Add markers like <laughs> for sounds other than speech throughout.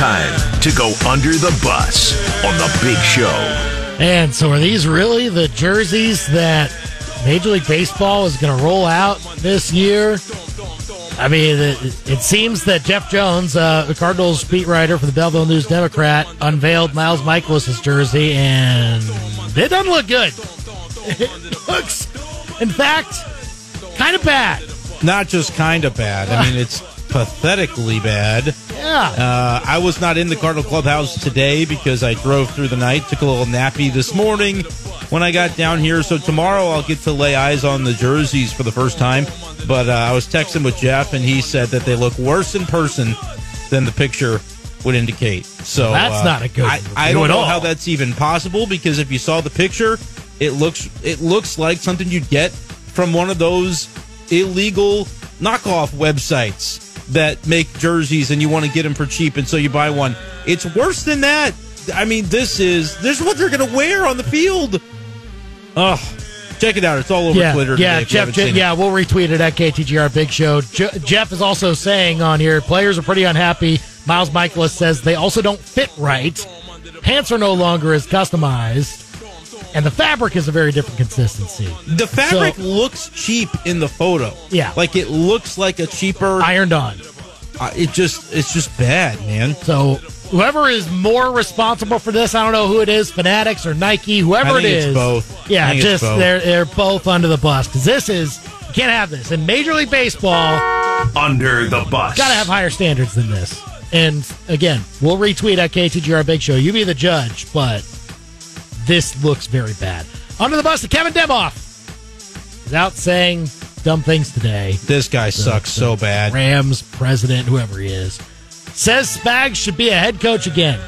time to go under the bus on the big show. And so, are these really the jerseys that Major League Baseball is going to roll out this year? I mean, it, it seems that Jeff Jones, uh, the Cardinals beat writer for the Belleville News Democrat, unveiled Miles Mikolas' jersey, and it doesn't look good. <laughs> It looks, in fact, kind of bad. Not just kind of bad. I mean, it's pathetically bad. Yeah. Uh, I was not in the Cardinal clubhouse today because I drove through the night, took a little nappy this morning when I got down here. So tomorrow I'll get to lay eyes on the jerseys for the first time. But uh, I was texting with Jeff, and he said that they look worse in person than the picture would indicate. So That's uh, not a good I, I don't know all. how that's even possible because if you saw the picture, it looks it looks like something you'd get from one of those illegal knockoff websites that make jerseys and you want to get them for cheap and so you buy one. It's worse than that. I mean, this is this is what they're going to wear on the field. Ugh. Check it out. It's all over yeah, Twitter yeah, Jeff. haven't Je- it. yeah, we'll retweet it at KTGR Big Show. Je- Jeff is also saying on here, players are pretty unhappy. Miles Mikolas says they also don't fit right. Pants are no longer as customized, and the fabric is a very different consistency. The fabric So- looks cheap in the photo. Yeah. like it looks like a cheaper. Ironed on. Uh, it just it's just bad, man. So whoever is more responsible for this, I don't know who it is, Fanatics or Nike, whoever I think it it's both. Yeah, I think it's just both. they're they're both under the bus because this is you can't have this in Major League Baseball. Under the bus. Got to have higher standards than this. And again, we'll retweet at KTGR Big Show. You be the judge, but this looks very bad. Under the bus to Kevin Demoff. He's out saying dumb things today. This guy sucks so bad. Rams president, whoever he is, says Spags should be a head coach again.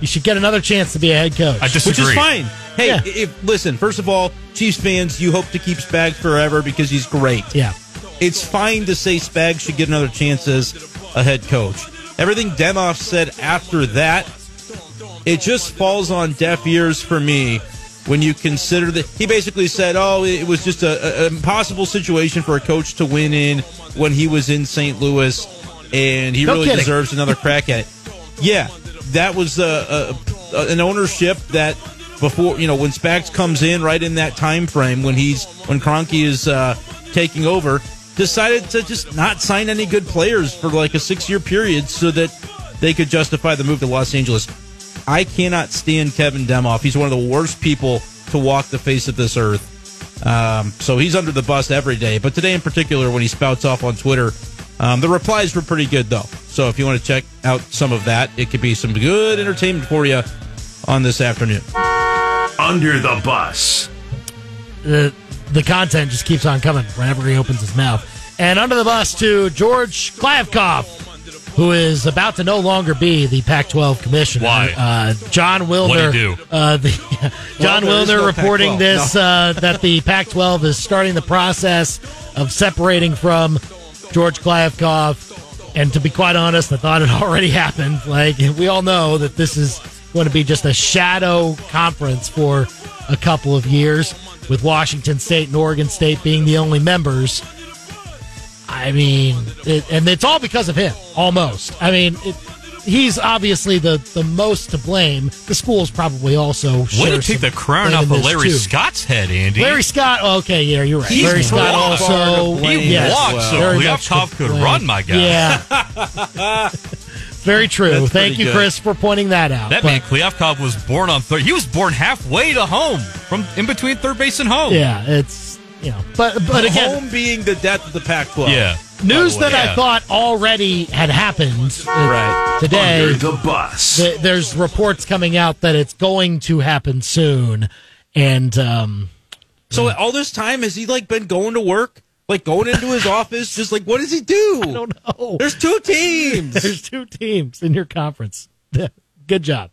You should get another chance to be a head coach. I disagree. Which is fine. Hey, Yeah. if listen, first of all, Chiefs fans, you hope to keep Spags forever because he's great. yeah. It's fine to say Spags should get another chance as a head coach. Everything Demoff said after that, it just falls on deaf ears for me when you consider that he basically said, "Oh, it was just a, a impossible situation for a coach to win in when he was in St. Louis, and he No really kidding. deserves another crack at it." Yeah, that was a, a, an ownership that before you know when Spags comes in right in that time frame when he's when Kroenke is uh, taking over, decided to just not sign any good players for like a six year period so that they could justify the move to Los Angeles. I cannot stand Kevin Demoff. He's one of the worst people to walk the face of this earth. Um, so he's under the bus every day. But today in particular, when he spouts off on Twitter, um, the replies were pretty good though. So if you want to check out some of that, it could be some good entertainment for you on this afternoon. Under the bus. the the content just keeps on coming whenever he opens his mouth. And under the bus to George Kliavkoff, who is about to no longer be the Pac-12 commissioner. Why? Uh, John Wilner. What'd he do? Uh, the, <laughs> John there is Wilner no reporting Pac-12. this uh, that the Pac-12 is starting the process of separating from George Kliavkoff. And to be quite honest, I thought it <laughs> already happened. Like we all know that this is going to be just a shadow conference for a couple of years, with Washington State and Oregon State being the only members. I mean, it, and it's all because of him, almost. I mean, it, he's obviously the, the most to blame. The school's probably also Way share to take the crown off of Larry too. Scott's head, Andy. Larry Scott. Okay, yeah, you're right. He's Larry Scott also. far to blame He yes, walked, so very much could run, my guy. Yeah. <laughs> very true. That's Thank you, good. Chris, for pointing that out. That But, man, Kliavkoff, was born on third. He was born halfway to home, from in between third base and home. Yeah, it's you know, but but again, Home being the death of the Pac-12. Yeah. news that way, I thought already had happened uh, Right. today. Under the bus. th- there's reports coming out that it's going to happen soon, and um, So all this time has he like been going to work, like going into his <laughs> office, just like what does he do? I don't know. There's two teams. <laughs> There's two teams in your conference. <laughs> Good job.